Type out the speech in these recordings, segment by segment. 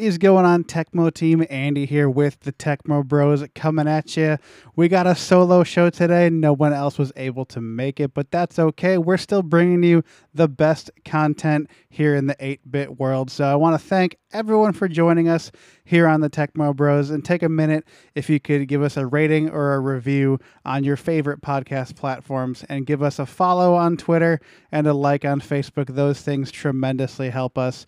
Is going on, Tecmo team? Andy here with the Tecmo Bros coming at you. We got a solo show today. No one else was able to make it, but that's okay. We're still bringing you the best content here in the 8 bit world. So I want to thank everyone for joining us here on the Tecmo Bros. And take a minute if you could give us a rating or a review on your favorite podcast platforms and give us a follow on Twitter and a like on Facebook. Those things tremendously help us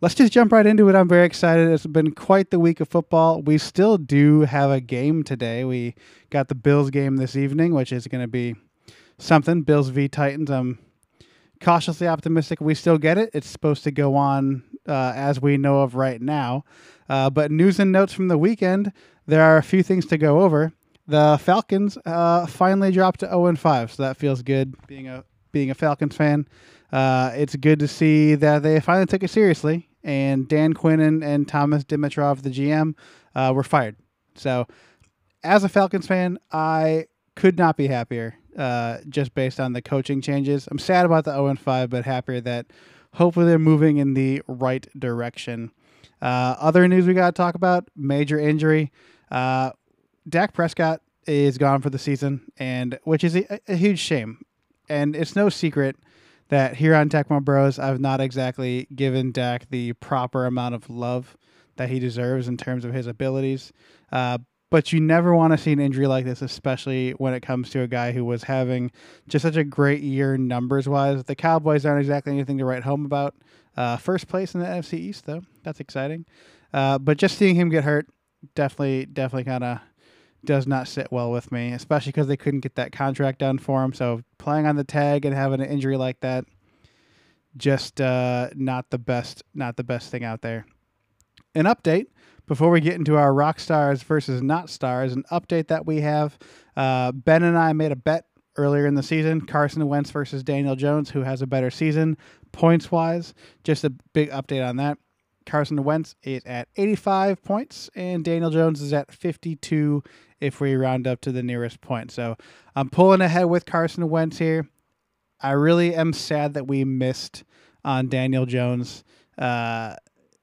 let's just jump right into it. I'm very excited. It's been quite the week of football. We still do have a game today. We got the Bills game this evening, which is going to be something. Bills v Titans. I'm cautiously optimistic we still get it. It's supposed to go on uh, as we know of right now. Uh, but news and notes from the weekend. There are a few things to go over. The Falcons uh, finally dropped to 0 and 5, so that feels good. Being a being a Falcons fan, uh, it's good to see that they finally took it seriously and Dan Quinn and, and Thomas Dimitroff, the GM, uh, were fired. So, as a Falcons fan, I could not be happier uh, just based on the coaching changes. I'm sad about the 0 5, but happier that hopefully they're moving in the right direction. Uh, other news we got to talk about major injury. Uh, Dak Prescott is gone for the season, and which is a, a huge shame. And it's no secret that here on Tecmo Bros, I've not exactly given Dak the proper amount of love that he deserves in terms of his abilities. Uh, but you never want to see an injury like this, especially when it comes to a guy who was having just such a great year numbers wise. The Cowboys aren't exactly anything to write home about. Uh, first place in the NFC East, though, that's exciting. Uh, but just seeing him get hurt definitely, definitely kind of does not sit well with me, especially because they couldn't get that contract done for him. So playing on the tag and having an injury like that, just uh, not the best, not the best thing out there. An update before we get into our rock stars versus not stars. An update that we have. Uh, ben and I made a bet earlier in the season: Carson Wentz versus Daniel Jones, who has a better season points wise. Just a big update on that. Carson Wentz is at 85 points, and Daniel Jones is at 52 if we round up to the nearest point. So I'm pulling ahead with Carson Wentz here. I really am sad that we missed on Daniel Jones. Uh,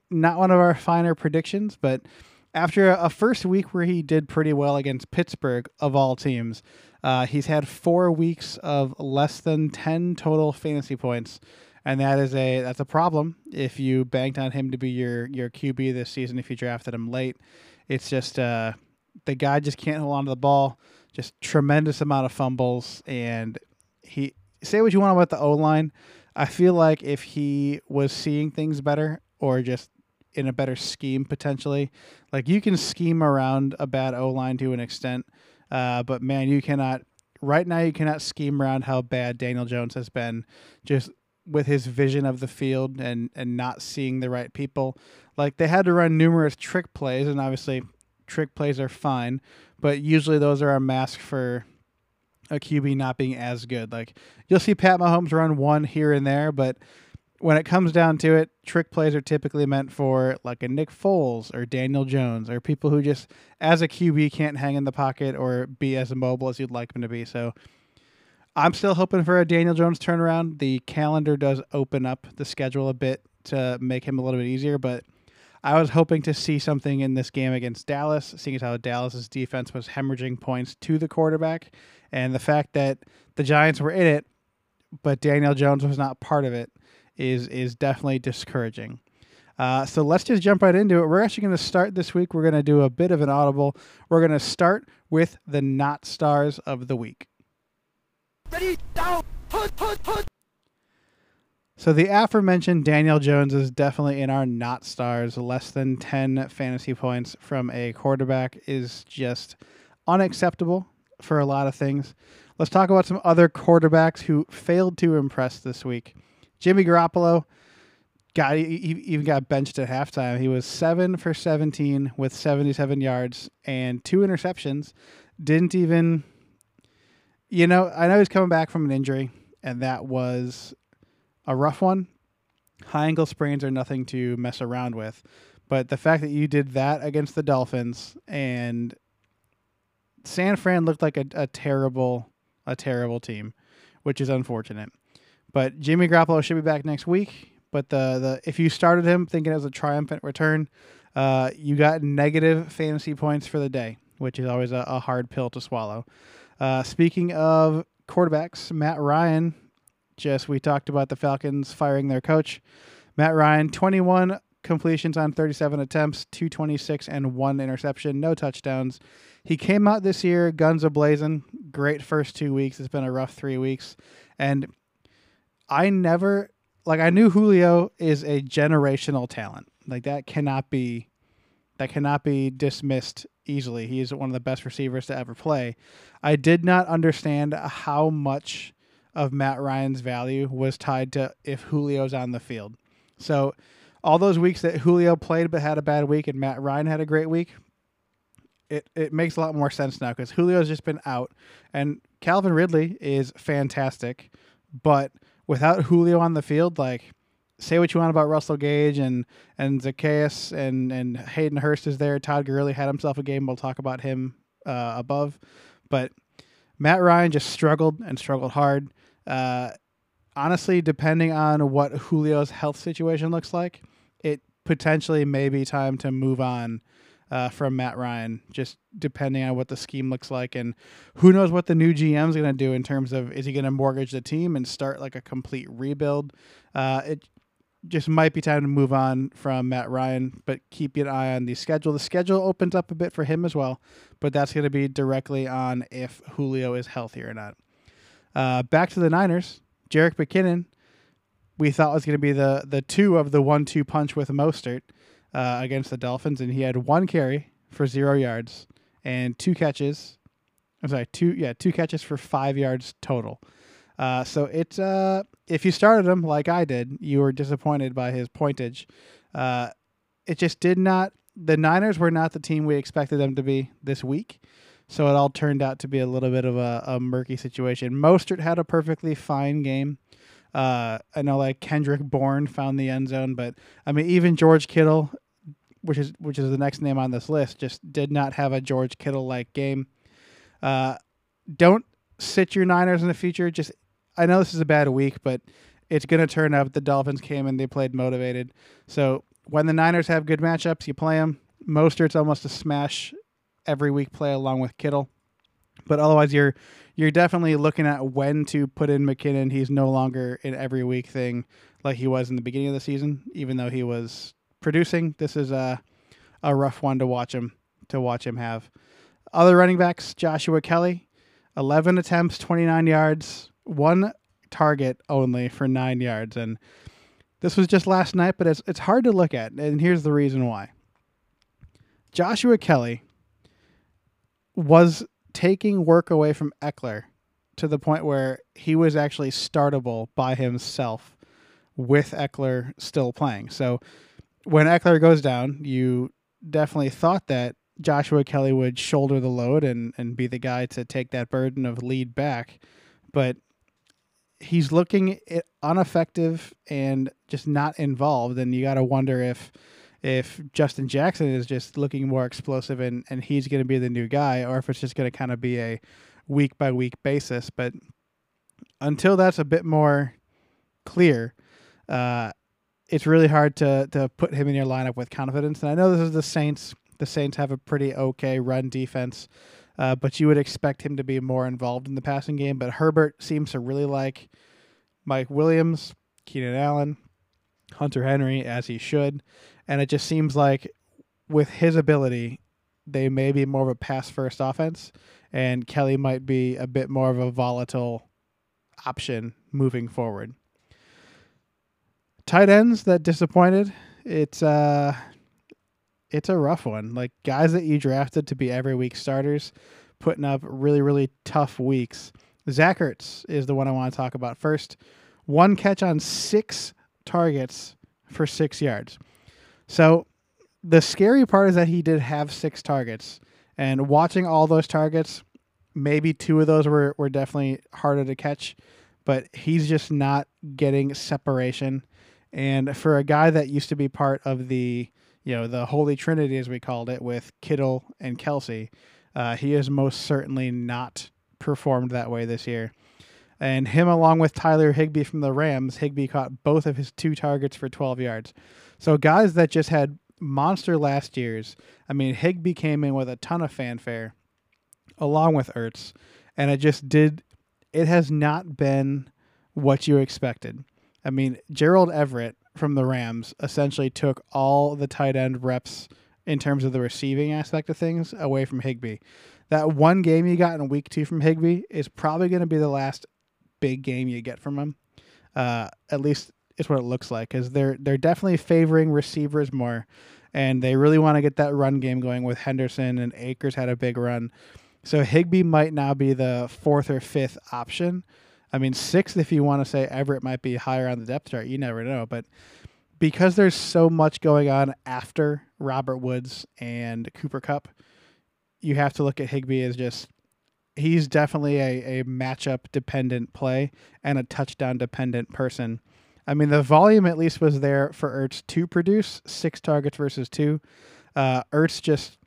not one of our finer predictions, but after a first week where he did pretty well against Pittsburgh, of all teams, uh, he's had four weeks of less than 10 total fantasy points and that is a that's a problem if you banked on him to be your your QB this season if you drafted him late. It's just uh, the guy just can't hold on to the ball. Just tremendous amount of fumbles, and he say what you want about the O line. I feel like if he was seeing things better or just in a better scheme potentially, like you can scheme around a bad O line to an extent, uh, but man, you cannot. Right now, you cannot scheme around how bad Daniel Jones has been. Just with his vision of the field and and not seeing the right people. Like they had to run numerous trick plays, and obviously trick plays are fine, but usually those are a mask for a QB not being as good. Like you'll see Pat Mahomes run one here and there, but when it comes down to it, trick plays are typically meant for like a Nick Foles or Daniel Jones or people who just as a QB can't hang in the pocket or be as mobile as you'd like them to be. So I'm still hoping for a Daniel Jones turnaround. The calendar does open up the schedule a bit to make him a little bit easier, but I was hoping to see something in this game against Dallas, seeing as how Dallas's defense was hemorrhaging points to the quarterback, and the fact that the Giants were in it, but Daniel Jones was not part of it, is is definitely discouraging. Uh, so let's just jump right into it. We're actually going to start this week. We're going to do a bit of an audible. We're going to start with the not stars of the week. Ready, down, put, put, put. So the aforementioned Daniel Jones is definitely in our not stars. Less than 10 fantasy points from a quarterback is just unacceptable for a lot of things. Let's talk about some other quarterbacks who failed to impress this week. Jimmy Garoppolo got he even got benched at halftime. He was 7 for 17 with 77 yards and two interceptions. Didn't even you know, I know he's coming back from an injury, and that was a rough one. High ankle sprains are nothing to mess around with. But the fact that you did that against the Dolphins and San Fran looked like a, a terrible, a terrible team, which is unfortunate. But Jimmy Garoppolo should be back next week. but the the if you started him thinking it was a triumphant return, uh, you got negative fantasy points for the day, which is always a, a hard pill to swallow. Uh, speaking of quarterbacks, Matt Ryan, just we talked about the Falcons firing their coach. Matt Ryan, 21 completions on 37 attempts, 226 and one interception, no touchdowns. He came out this year guns a blazing. Great first two weeks. It's been a rough three weeks, and I never like I knew Julio is a generational talent. Like that cannot be that cannot be dismissed easily. He is one of the best receivers to ever play. I did not understand how much of Matt Ryan's value was tied to if Julio's on the field. So all those weeks that Julio played but had a bad week and Matt Ryan had a great week, it, it makes a lot more sense now because Julio's just been out and Calvin Ridley is fantastic, but without Julio on the field, like say what you want about Russell Gage and and Zaccheaus and and Hayden Hurst is there. Todd Gurley had himself a game. We'll talk about him uh, above, but Matt Ryan just struggled and struggled hard. Uh, honestly, depending on what Julio's health situation looks like, it potentially may be time to move on uh, from Matt Ryan, just depending on what the scheme looks like. And who knows what the new GM is going to do in terms of is he going to mortgage the team and start like a complete rebuild? Uh, it just might be time to move on from Matt Ryan, but keep an eye on the schedule. The schedule opens up a bit for him as well, but that's going to be directly on if Julio is healthy or not. Uh, back to the Niners. Jerick McKinnon, we thought was going to be the the two of the one two punch with Mostert uh, against the Dolphins, and he had one carry for zero yards and two catches. I'm sorry, two yeah two catches for five yards total. Uh, so it's uh, if you started him like I did, you were disappointed by his pointage. Uh, it just did not. The Niners were not the team we expected them to be this week. So it all turned out to be a little bit of a, a murky situation. Mostert had a perfectly fine game. Uh, I know like Kendrick Bourne found the end zone, but I mean even George Kittle, which is which is the next name on this list, just did not have a George Kittle like game. Uh, don't sit your Niners in the future. Just I know this is a bad week, but it's going to turn up. The Dolphins came and they played motivated. So when the Niners have good matchups, you play them. Mostert's almost a smash every week play along with Kittle. But otherwise, you're you're definitely looking at when to put in McKinnon. He's no longer an every week thing like he was in the beginning of the season, even though he was producing. This is a a rough one to watch him to watch him have. Other running backs, Joshua Kelley, 11 attempts, 29 yards, one target only for 9 yards and this was just last night, but it's it's hard to look at, and here's the reason why. Joshua Kelley was taking work away from Ekeler to the point where he was actually startable by himself with Ekeler still playing. So when Ekeler goes down, you definitely thought that Joshua Kelley would shoulder the load and, and be the guy to take that burden of lead back. But he's looking ineffective and just not involved. And you got to wonder if if Justin Jackson is just looking more explosive and, and he's going to be the new guy, or if it's just going to kind of be a week by week basis. But until that's a bit more clear, uh, it's really hard to to put him in your lineup with confidence. And I know this is the Saints. The Saints have a pretty okay run defense, uh, but you would expect him to be more involved in the passing game. But Herbert seems to really like Mike Williams, Keenan Allen, Hunter Henry, as he should. And it just seems like with his ability, they may be more of a pass first offense, and Kelley might be a bit more of a volatile option moving forward. Tight ends that disappointed. It's uh it's a rough one. Like guys that you drafted to be every week starters, putting up really, really tough weeks. Zach Ertz is the one I want to talk about first. One catch on six targets for six yards. So the scary part is that he did have six targets, and watching all those targets, maybe two of those were, were definitely harder to catch, but he's just not getting separation. And for a guy that used to be part of the you know the holy trinity as we called it with Kittle and Kelce, uh, he has most certainly not performed that way this year. And him, along with Tyler Higbee from the Rams, Higbee caught both of his two targets for 12 yards. So guys that just had monster last year's. I mean, Higbee came in with a ton of fanfare, along with Ertz, and it just did. It has not been what you expected. I mean, Gerald Everett from the Rams essentially took all the tight end reps in terms of the receiving aspect of things away from Higbee. That one game you got in week two from Higbee is probably going to be the last big game you get from him. Uh, at least it's what it looks like because they're they're definitely favoring receivers more, and they really want to get that run game going with Henderson and Akers had a big run. So Higbee might now be the fourth or fifth option. I mean, sixth if you want to say Everett might be higher on the depth chart. You never know, but because there's so much going on after Robert Woods and Cooper Kupp, you have to look at Higbee as just he's definitely a, a matchup dependent play and a touchdown dependent person. I mean, the volume at least was there for Ertz to produce six targets versus two. Uh, Ertz just,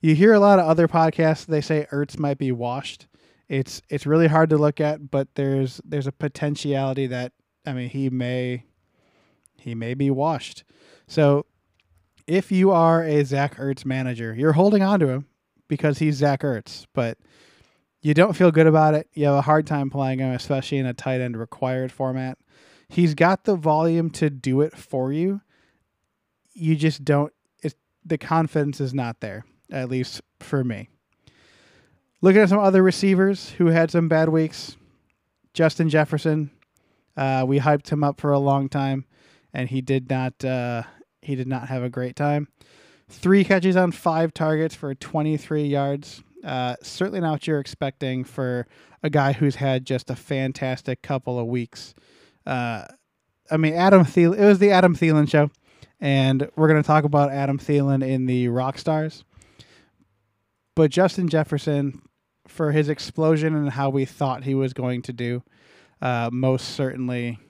you hear a lot of other podcasts. They say Ertz might be washed. It's it's really hard to look at, but there's there's a potentiality that I mean he may he may be washed. So if you are a Zach Ertz manager, you're holding on to him because he's Zach Ertz, but you don't feel good about it. You have a hard time playing him, especially in a tight end required format. He's got the volume to do it for you. You just don't. It's the confidence is not there, at least for me. Looking at some other receivers who had some bad weeks, Justin Jefferson. Uh, we hyped him up for a long time, and he did not. Uh, he did not have a great time. Three catches on five targets for 23 yards. Uh, certainly not what you're expecting for a guy who's had just a fantastic couple of weeks. Uh, I mean, Adam Thielen. It was the Adam Thielen show, and we're going to talk about Adam Thielen in the Rock Stars. But Justin Jefferson, for his explosion and how we thought he was going to do, uh, most certainly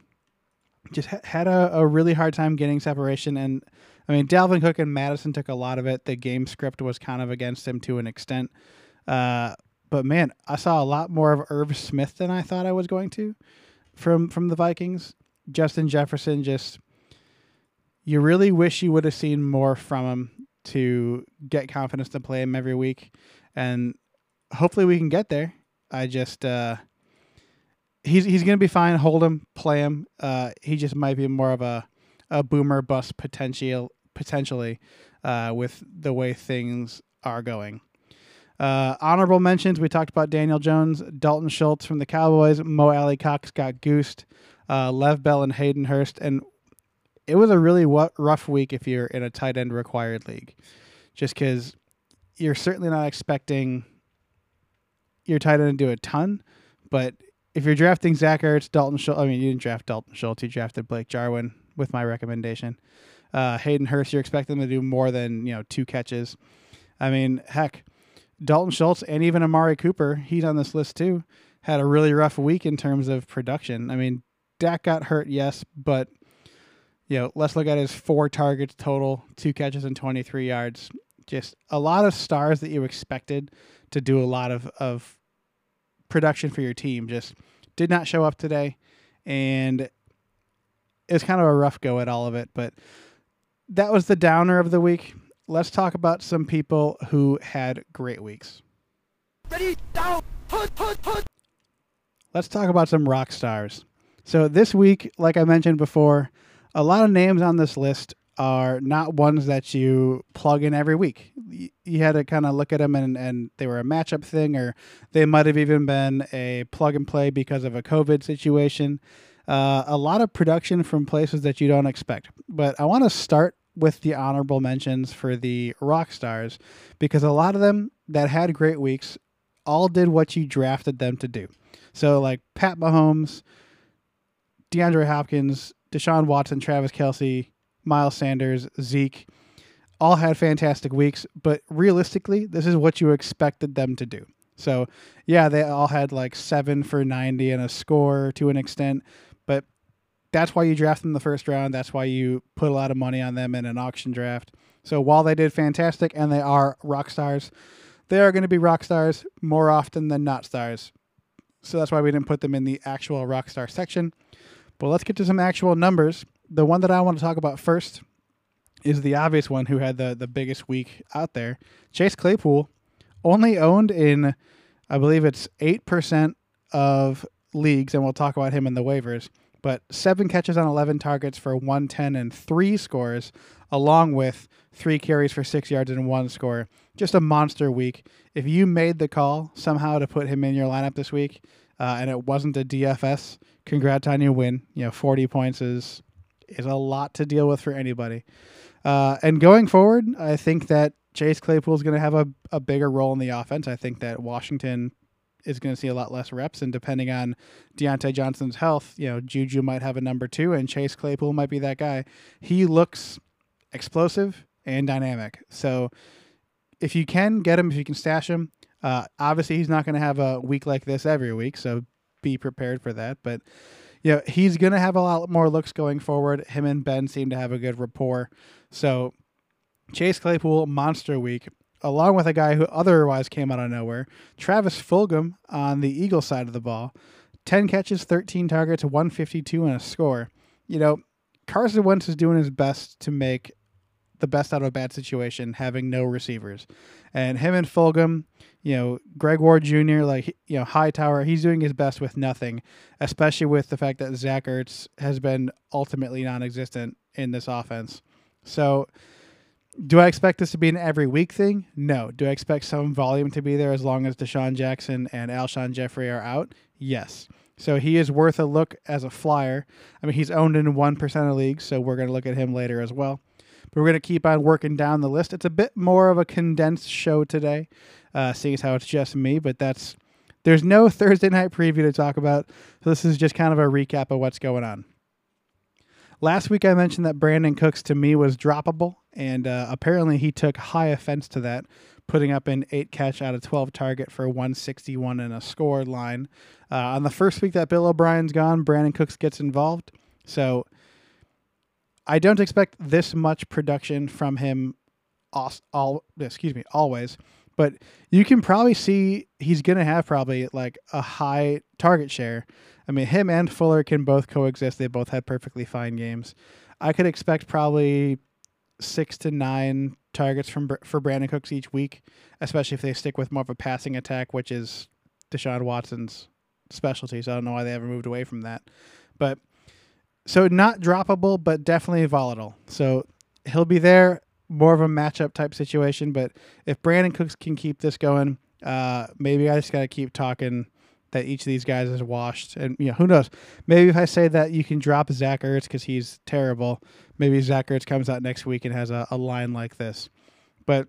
just ha- had a, a really hard time getting separation. And I mean, Dalvin Cook and Mattison took a lot of it. The game script was kind of against him to an extent. Uh, but man, I saw a lot more of Irv Smith than I thought I was going to from from the Vikings. Justin Jefferson just you really wish you would have seen more from him to get confidence to play him every week and hopefully we can get there. I just uh he's he's going to be fine. Hold him, play him. Uh he just might be more of a a boomer bust potential potentially uh with the way things are going. Uh, honorable mentions: We talked about Daniel Jones, Dalton Schultz from the Cowboys, Mo Alie-Cox got goosed, uh, Lev Bell and Hayden Hurst, and it was a really w- rough week if you're in a tight end required league, just because you're certainly not expecting your tight end to do a ton, but if you're drafting Zach Ertz, Dalton Schultz, I mean, you didn't draft Dalton Schultz, you drafted Blake Jarwin with my recommendation. Uh, Hayden Hurst, you're expecting them to do more than you know two catches. I mean, heck Dalton Schultz and even Amari Cooper, he's on this list too, had a really rough week in terms of production. I mean, Dak got hurt, yes, but you know, let's look at his four targets total, two catches and 23 yards. Just a lot of stars that you expected to do a lot of, of production for your team just did not show up today. And it was kind of a rough go at all of it, but that was the downer of the week let's talk about some people who had great weeks. Ready, down, put, put, put. Let's talk about some rock stars. So this week, like I mentioned before, a lot of names on this list are not ones that you plug in every week. You had to kind of look at them and, and they were a matchup thing, or they might have even been a plug and play because of a COVID situation. Uh, a lot of production from places that you don't expect. But I want to start with the honorable mentions for the rock stars because a lot of them that had great weeks all did what you drafted them to do. So like Pat Mahomes, DeAndre Hopkins, Deshaun Watson, Travis Kelce, Miles Sanders, Zeke, all had fantastic weeks, but realistically, this is what you expected them to do. So, yeah, they all had like seven for 90 and a score to an extent, but that's why you draft them the first round. That's why you put a lot of money on them in an auction draft. So while they did fantastic and they are rock stars, they are going to be rock stars more often than not stars. So that's why we didn't put them in the actual rock star section. But let's get to some actual numbers. The one that I want to talk about first is the obvious one who had the, the biggest week out there. Chase Claypool, only owned in, I believe it's 8% of leagues, and we'll talk about him in the waivers. But seven catches on 11 targets for 110 and three scores, along with three carries for six yards and one score. Just a monster week. If you made the call somehow to put him in your lineup this week, uh, and it wasn't a DFS, congrats on your win. You know, 40 points is is a lot to deal with for anybody. Uh, and going forward, I think that Chase Claypool is going to have a, a bigger role in the offense. I think that Washington is going to see a lot less reps, and depending on Diontae Johnson's health, you know, Juju might have a number two, and Chase Claypool might be that guy. He looks explosive and dynamic. So if you can get him, if you can stash him, uh, obviously he's not going to have a week like this every week, so be prepared for that. But you know, he's going to have a lot more looks going forward. Him and Ben seem to have a good rapport. So Chase Claypool, monster week, along with a guy who otherwise came out of nowhere, Travis Fulgham on the Eagle side of the ball. 10 catches, 13 targets, 152 and a score. You know, Carson Wentz is doing his best to make the best out of a bad situation, having no receivers. And him and Fulgham, you know, Greg Ward Jr., like, you know, Hightower, he's doing his best with nothing, especially with the fact that Zach Ertz has been ultimately non existent in this offense. So, do I expect this to be an every week thing? No. Do I expect some volume to be there as long as DeSean Jackson and Alshon Jeffery are out? Yes. So he is worth a look as a flyer. I mean, he's owned in 1% of leagues, so we're going to look at him later as well. But we're going to keep on working down the list. It's a bit more of a condensed show today, uh, seeing as how it's just me, but that's. There's no Thursday night preview to talk about, so this is just kind of a recap of what's going on. Last week I mentioned that Brandin Cooks to me was droppable, and uh, apparently he took high offense to that, putting up an eight catch out of 12 target for 161 and a score line. Uh, on the first week that Bill O'Brien's gone, Brandin Cooks gets involved. So I don't expect this much production from him all, all excuse me, always. But you can probably see he's going to have probably like a high target share. I mean, him and Fuller can both coexist. They both had perfectly fine games. I could expect probably six to nine targets from for Brandin Cooks each week, especially if they stick with more of a passing attack, which is Deshaun Watson's specialty. So I don't know why they ever moved away from that. But so not droppable, but definitely volatile. So he'll be there, more of a matchup type situation. But if Brandin Cooks can keep this going, uh, maybe I just got to keep talking that each of these guys is washed. And you know, who knows? Maybe if I say that you can drop Zach Ertz because he's terrible, maybe Zach Ertz comes out next week and has a, a line like this. But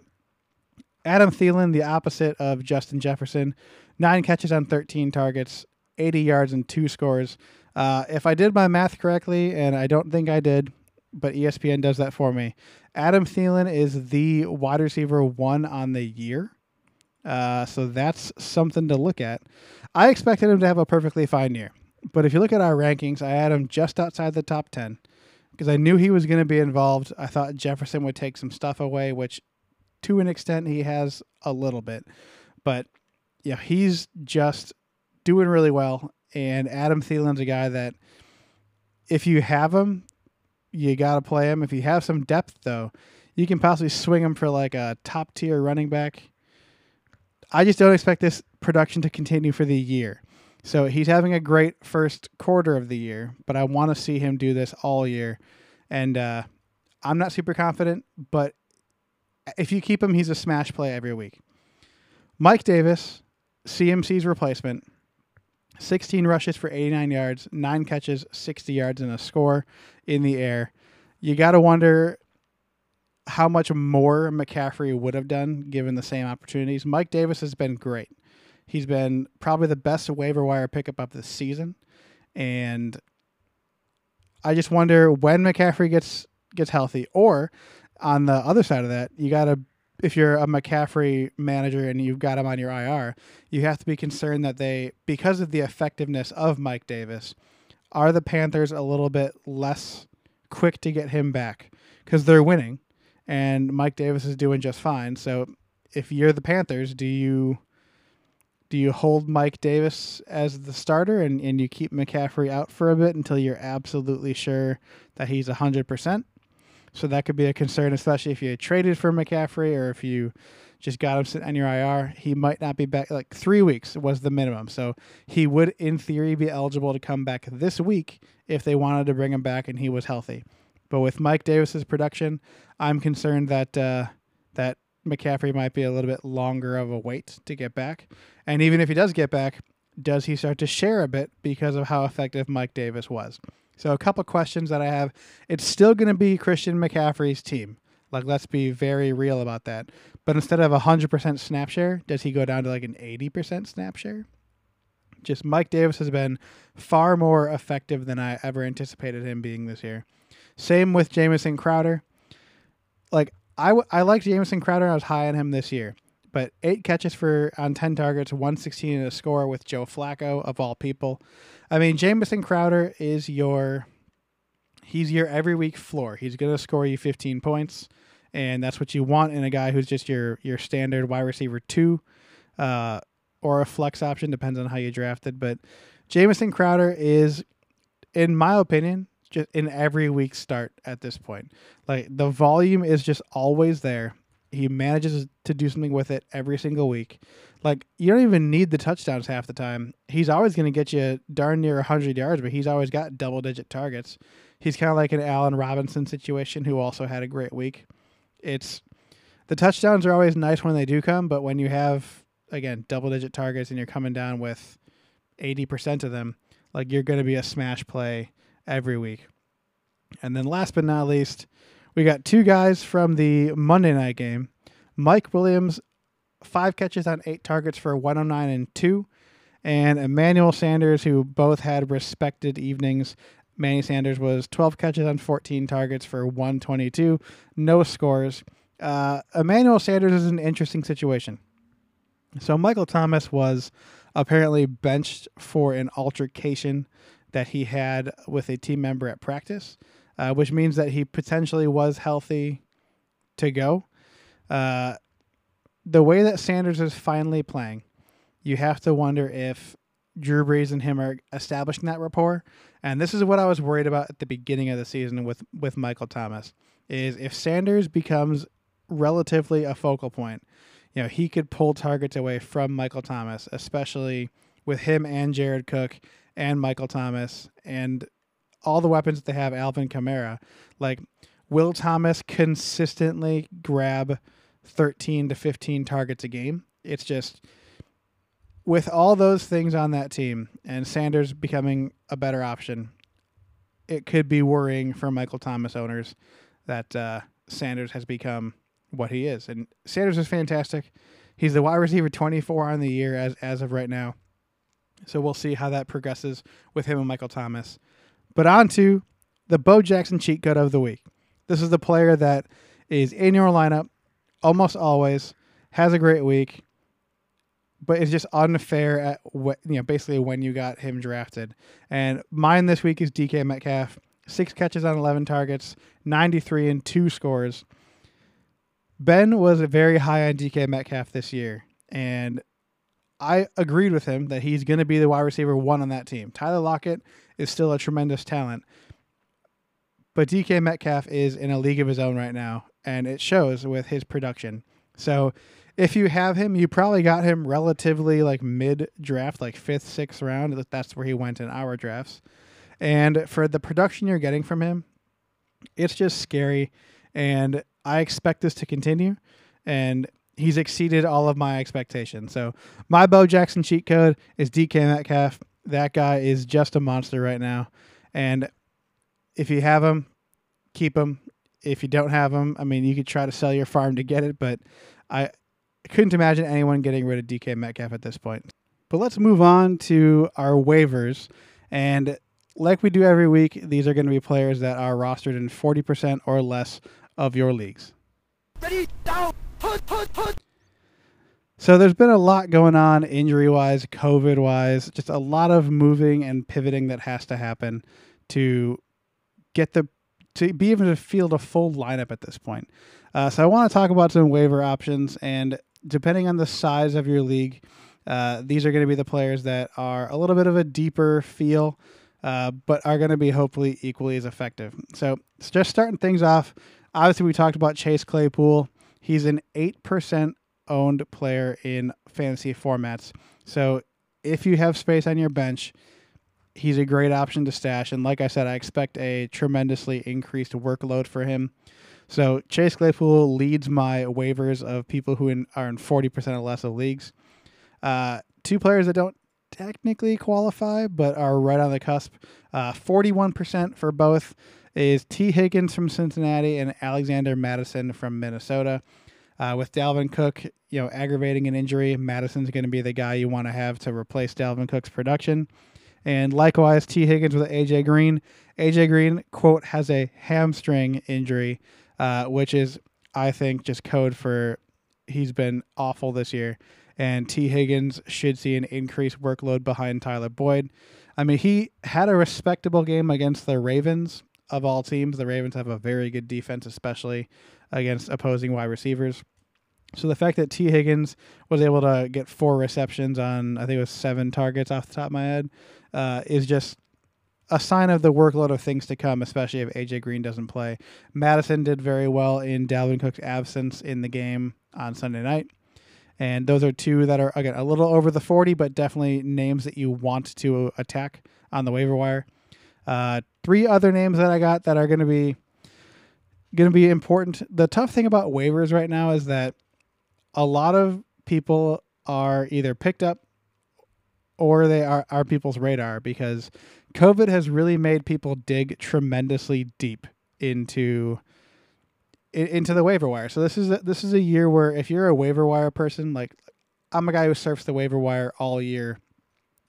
Adam Thielen, the opposite of Justin Jefferson, nine catches on 13 targets, 80 yards and two scores. Uh, if I did my math correctly, and I don't think I did, but ESPN does that for me, Adam Thielen is the wide receiver one on the year. Uh, so that's something to look at. I expected him to have a perfectly fine year. But if you look at our rankings, I had him just outside the top 10 because I knew he was going to be involved. I thought Jefferson would take some stuff away, which to an extent he has a little bit. But yeah, he's just doing really well. And Adam Thielen's a guy that if you have him, you got to play him. If you have some depth, though, you can possibly swing him for like a top tier running back I just don't expect this production to continue for the year. So he's having a great first quarter of the year, but I want to see him do this all year. And uh, I'm not super confident, but if you keep him, he's a smash play every week. Mike Davis, CMC's replacement, 16 rushes for 89 yards, nine catches, 60 yards, and a score in the air. You got to wonder how much more McCaffrey would have done given the same opportunities. Mike Davis has been great. He's been probably the best waiver wire pickup of the season, and I just wonder when McCaffrey gets gets healthy, or on the other side of that, you got to if you're a McCaffrey manager and you've got him on your IR, you have to be concerned that they because of the effectiveness of Mike Davis, are the Panthers a little bit less quick to get him back because they're winning and Mike Davis is doing just fine. So if you're the Panthers, do you Do you hold Mike Davis as the starter and, and you keep McCaffrey out for a bit until you're absolutely sure that he's 100%? So that could be a concern, especially if you traded for McCaffrey or if you just got him sitting on your IR. He might not be back. Like three weeks was the minimum. So he would, in theory, be eligible to come back this week if they wanted to bring him back and he was healthy. But with Mike Davis's production, I'm concerned that uh, that McCaffrey might be a little bit longer of a wait to get back. And even if he does get back, does he start to share a bit because of how effective Mike Davis was? So a couple questions that I have. It's still going to be Christian McCaffrey's team. Like let's be very real about that. But instead of a 100% snap share, does he go down to like an 80% snap share? Just Mike Davis has been far more effective than I ever anticipated him being this year. Same with Jamison Crowder. Like I, w- I liked Jamison Crowder. I was high on him this year, but eight catches for on ten targets, one sixteen in a score with Joe Flacco of all people. I mean, Jamison Crowder is your he's your every week floor. He's going to score you fifteen points, and that's what you want in a guy who's just your your standard wide receiver two, uh, or a flex option depends on how you drafted. But Jamison Crowder is, in my opinion, just in every week start at this point. Like the volume is just always there. He manages to do something with it every single week. Like you don't even need the touchdowns half the time. He's always going to get you darn near 100 yards, but he's always got double digit targets. He's kind of like an Allen Robinson situation who also had a great week. It's the touchdowns are always nice when they do come, but when you have again double digit targets and you're coming down with 80% of them, like you're going to be a smash play every week. And then last but not least, we got two guys from the Monday night game. Mike Williams, five catches on eight targets for 109 and two. And Emmanuel Sanders, who both had respected evenings. Manny Sanders was 12 catches on 14 targets for 122, no scores. Uh, Emmanuel Sanders is an interesting situation. So Michael Thomas was apparently benched for an altercation that he had with a team member at practice, uh, which means that he potentially was healthy to go. Uh, the way that Sanders is finally playing, you have to wonder if Drew Brees and him are establishing that rapport. And this is what I was worried about at the beginning of the season with with Michael Thomas is if Sanders becomes relatively a focal point, you know, he could pull targets away from Michael Thomas, especially with him and Jared Cook and Michael Thomas and all the weapons that they have, Alvin Kamara. Like, will Thomas consistently grab 13 to 15 targets a game? It's just with all those things on that team and Sanders becoming a better option, it could be worrying for Michael Thomas owners that uh, Sanders has become what he is. And Sanders is fantastic. He's the wide receiver 24 on the year as as of right now. So we'll see how that progresses with him and Michael Thomas. But on to the Bo Jackson cheat code of the week. This is the player that is in your lineup almost always, has a great week, but it's just unfair at what you know, basically when you got him drafted. And mine this week is DK Metcalf. Six catches on 11 targets, 93 and two scores. Ben was very high on DK Metcalf this year, and I agreed with him that he's going to be the wide receiver one on that team. Tyler Lockett is still a tremendous talent, but DK Metcalf is in a league of his own right now, and it shows with his production. So if you have him, you probably got him relatively like mid draft, like fifth, sixth round. That's where he went in our drafts. And for the production you're getting from him, it's just scary. And I expect this to continue. And he's exceeded all of my expectations. So my Bo Jackson cheat code is DK Metcalf. That guy is just a monster right now. And if you have him, keep him. If you don't have him, I mean, you could try to sell your farm to get it, but I couldn't imagine anyone getting rid of DK Metcalf at this point. But let's move on to our waivers. And like we do every week, these are going to be players that are rostered in 40% or less of your leagues. Ready, down. So there's been a lot going on injury wise, COVID wise, just a lot of moving and pivoting that has to happen to get the to be able to field a full lineup at this point. Uh, so I want to talk about some waiver options, and depending on the size of your league, Uh, these are going to be the players that are a little bit of a deeper feel, uh, but are going to be hopefully equally as effective. So, just starting things off, obviously, we talked about Chase Claypool. He's an 8% owned player in fantasy formats. So, if you have space on your bench, he's a great option to stash. And like I said, I expect a tremendously increased workload for him. So Chase Claypool leads my waivers of people who in, are in 40% or less of leagues. Uh, two players that don't technically qualify, but are right on the cusp. Uh, 41% for both is Tee Higgins from Cincinnati and Alexander Mattison from Minnesota. Uh, with Dalvin Cook, you know, aggravating an injury, Mattison's going to be the guy you want to have to replace Dalvin Cook's production. And likewise, Tee Higgins with AJ Green. AJ Green, quote, has a hamstring injury, uh, which is, I think, just code for he's been awful this year. And T. Higgins should see an increased workload behind Tyler Boyd. I mean, he had a respectable game against the Ravens of all teams. The Ravens have a very good defense, especially against opposing wide receivers. So the fact that Tee Higgins was able to get four receptions on, I think it was seven targets off the top of my head, uh, is just a sign of the workload of things to come, especially if AJ Green doesn't play. Mattison did very well in Dalvin Cook's absence in the game on Sunday night. And those are two that are, again, a little over the 40, but definitely names that you want to attack on the waiver wire. Uh, three other names that I got that are going to be going to be important. The tough thing about waivers right now is that a lot of people are either picked up or they are, are people's radar because COVID has really made people dig tremendously deep into into the waiver wire. So this is a, this is a year where if you're a waiver wire person, like I'm a guy who surfs the waiver wire all year,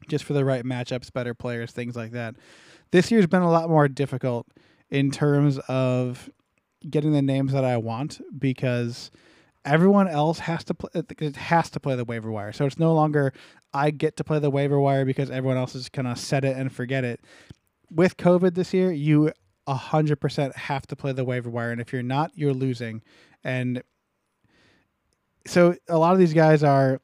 just for the right matchups, better players, things like that. This year's been a lot more difficult in terms of getting the names that I want because everyone else has to play it has to play the waiver wire. So it's no longer I get to play the waiver wire because everyone else is gonna set it and forget it. With COVID this year, you hundred percent have to play the waiver wire, and if you're not, you're losing. And so a lot of these guys are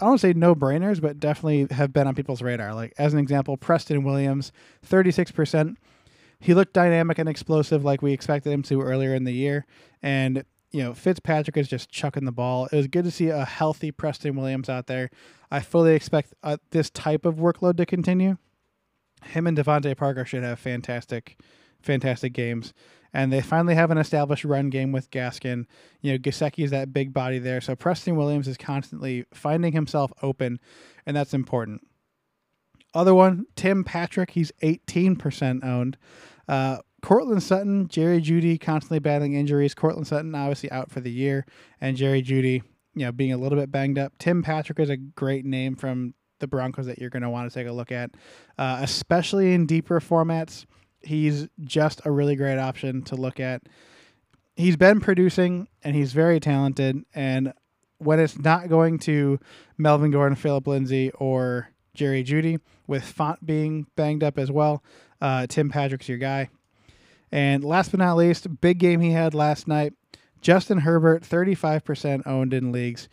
I don't say no brainers, but definitely have been on people's radar. Like as an example, Preston Williams, thirty six percent. He looked dynamic and explosive like we expected him to earlier in the year, and you know, Fitzpatrick is just chucking the ball. It was good to see a healthy Preston Williams out there. I fully expect uh, this type of workload to continue. Him and DeVante Parker should have fantastic, fantastic games. And they finally have an established run game with Gaskin. You know, Gesicki is that big body there. So Preston Williams is constantly finding himself open, and that's important. Other one, Tim Patrick. He's 18% owned. Uh, Courtland Sutton, Jerry Jeudy constantly battling injuries. Courtland Sutton obviously out for the year, and Jerry Jeudy, you know, being a little bit banged up. Tim Patrick is a great name from the Broncos that you're going to want to take a look at, uh, especially in deeper formats. He's just a really great option to look at. He's been producing, and he's very talented. And when it's not going to Melvin Gordon, Philip Lindsay, or Jerry Jeudy, with Fant being banged up as well, uh, Tim Patrick's your guy. And last but not least, big game he had last night. Justin Herbert, 35% owned in leagues.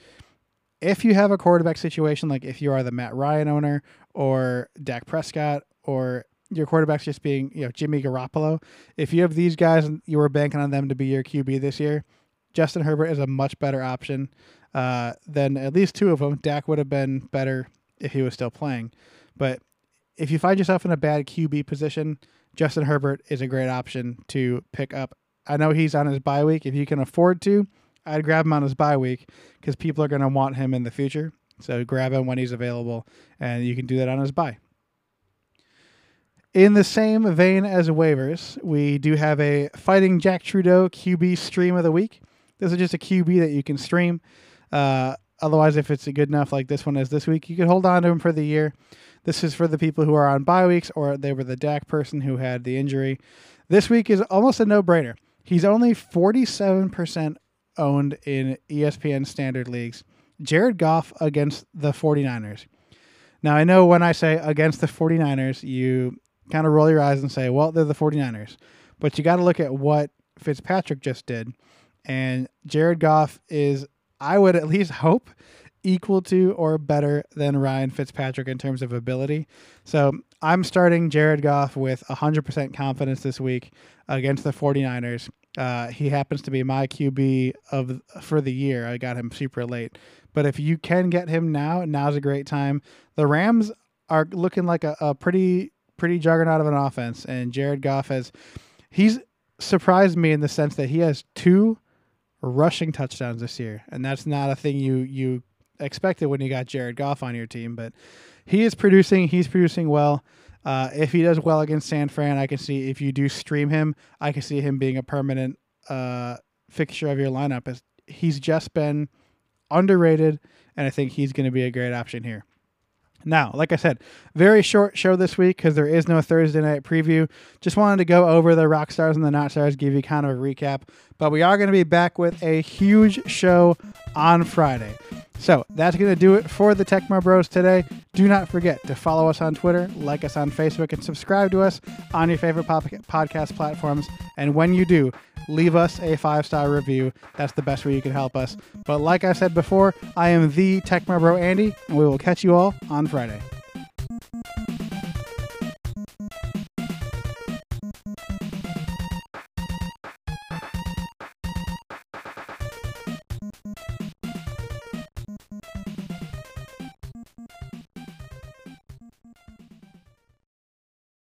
If you have a quarterback situation, like if you are the Matt Ryan owner or Dak Prescott or your quarterback's just being, you know, Jimmy Garoppolo, if you have these guys and you were banking on them to be your QB this year, Justin Herbert is a much better option uh, than at least two of them. Dak would have been better if he was still playing. But if you find yourself in a bad QB position, Justin Herbert is a great option to pick up. I know he's on his bye week. If you can afford to, I'd grab him on his bye week because people are going to want him in the future. So grab him when he's available, and you can do that on his bye. In the same vein as waivers, we do have a Fighting Jack Trudeau QB stream of the week. This is just a QB that you can stream. Uh, otherwise, if it's good enough like this one is this week, you could hold on to him for the year. This is for the people who are on bye weeks or they were the Dak person who had the injury. This week is almost a no brainer. He's only 47% owned in ESPN standard leagues. Jared Goff against the 49ers. Now, I know when I say against the 49ers, you kind of roll your eyes and say, well, they're the 49ers. But you got to look at what Fitzpatrick just did. And Jared Goff is, I would at least hope, equal to or better than Ryan Fitzpatrick in terms of ability. So I'm starting Jared Goff with 100% confidence this week against the 49ers. Uh, he happens to be my QB of for the year. I got him super late, but if you can get him now, now's a great time. The Rams are looking like a, a pretty pretty juggernaut of an offense, and Jared Goff has he's surprised me in the sense that he has two rushing touchdowns this year, and that's not a thing you you expected when you got Jared Goff on your team, but he is producing. He's producing well. Uh, if he does well against San Fran, I can see if you do stream him, I can see him being a permanent uh, fixture of your lineup. He's just been underrated, and I think he's going to be a great option here. Now, like I said, very short show this week because there is no Thursday night preview. Just wanted to go over the rock stars and the not stars, give you kind of a recap. But we are going to be back with a huge show on Friday. So that's going to do it for the Tecmo Bros today. Do not forget to follow us on Twitter, like us on Facebook, and subscribe to us on your favorite podcast platforms. And when you do, leave us a five star review. That's the best way you can help us. But like I said before, I am the Tecmo Bro Andy, and we will catch you all on Friday.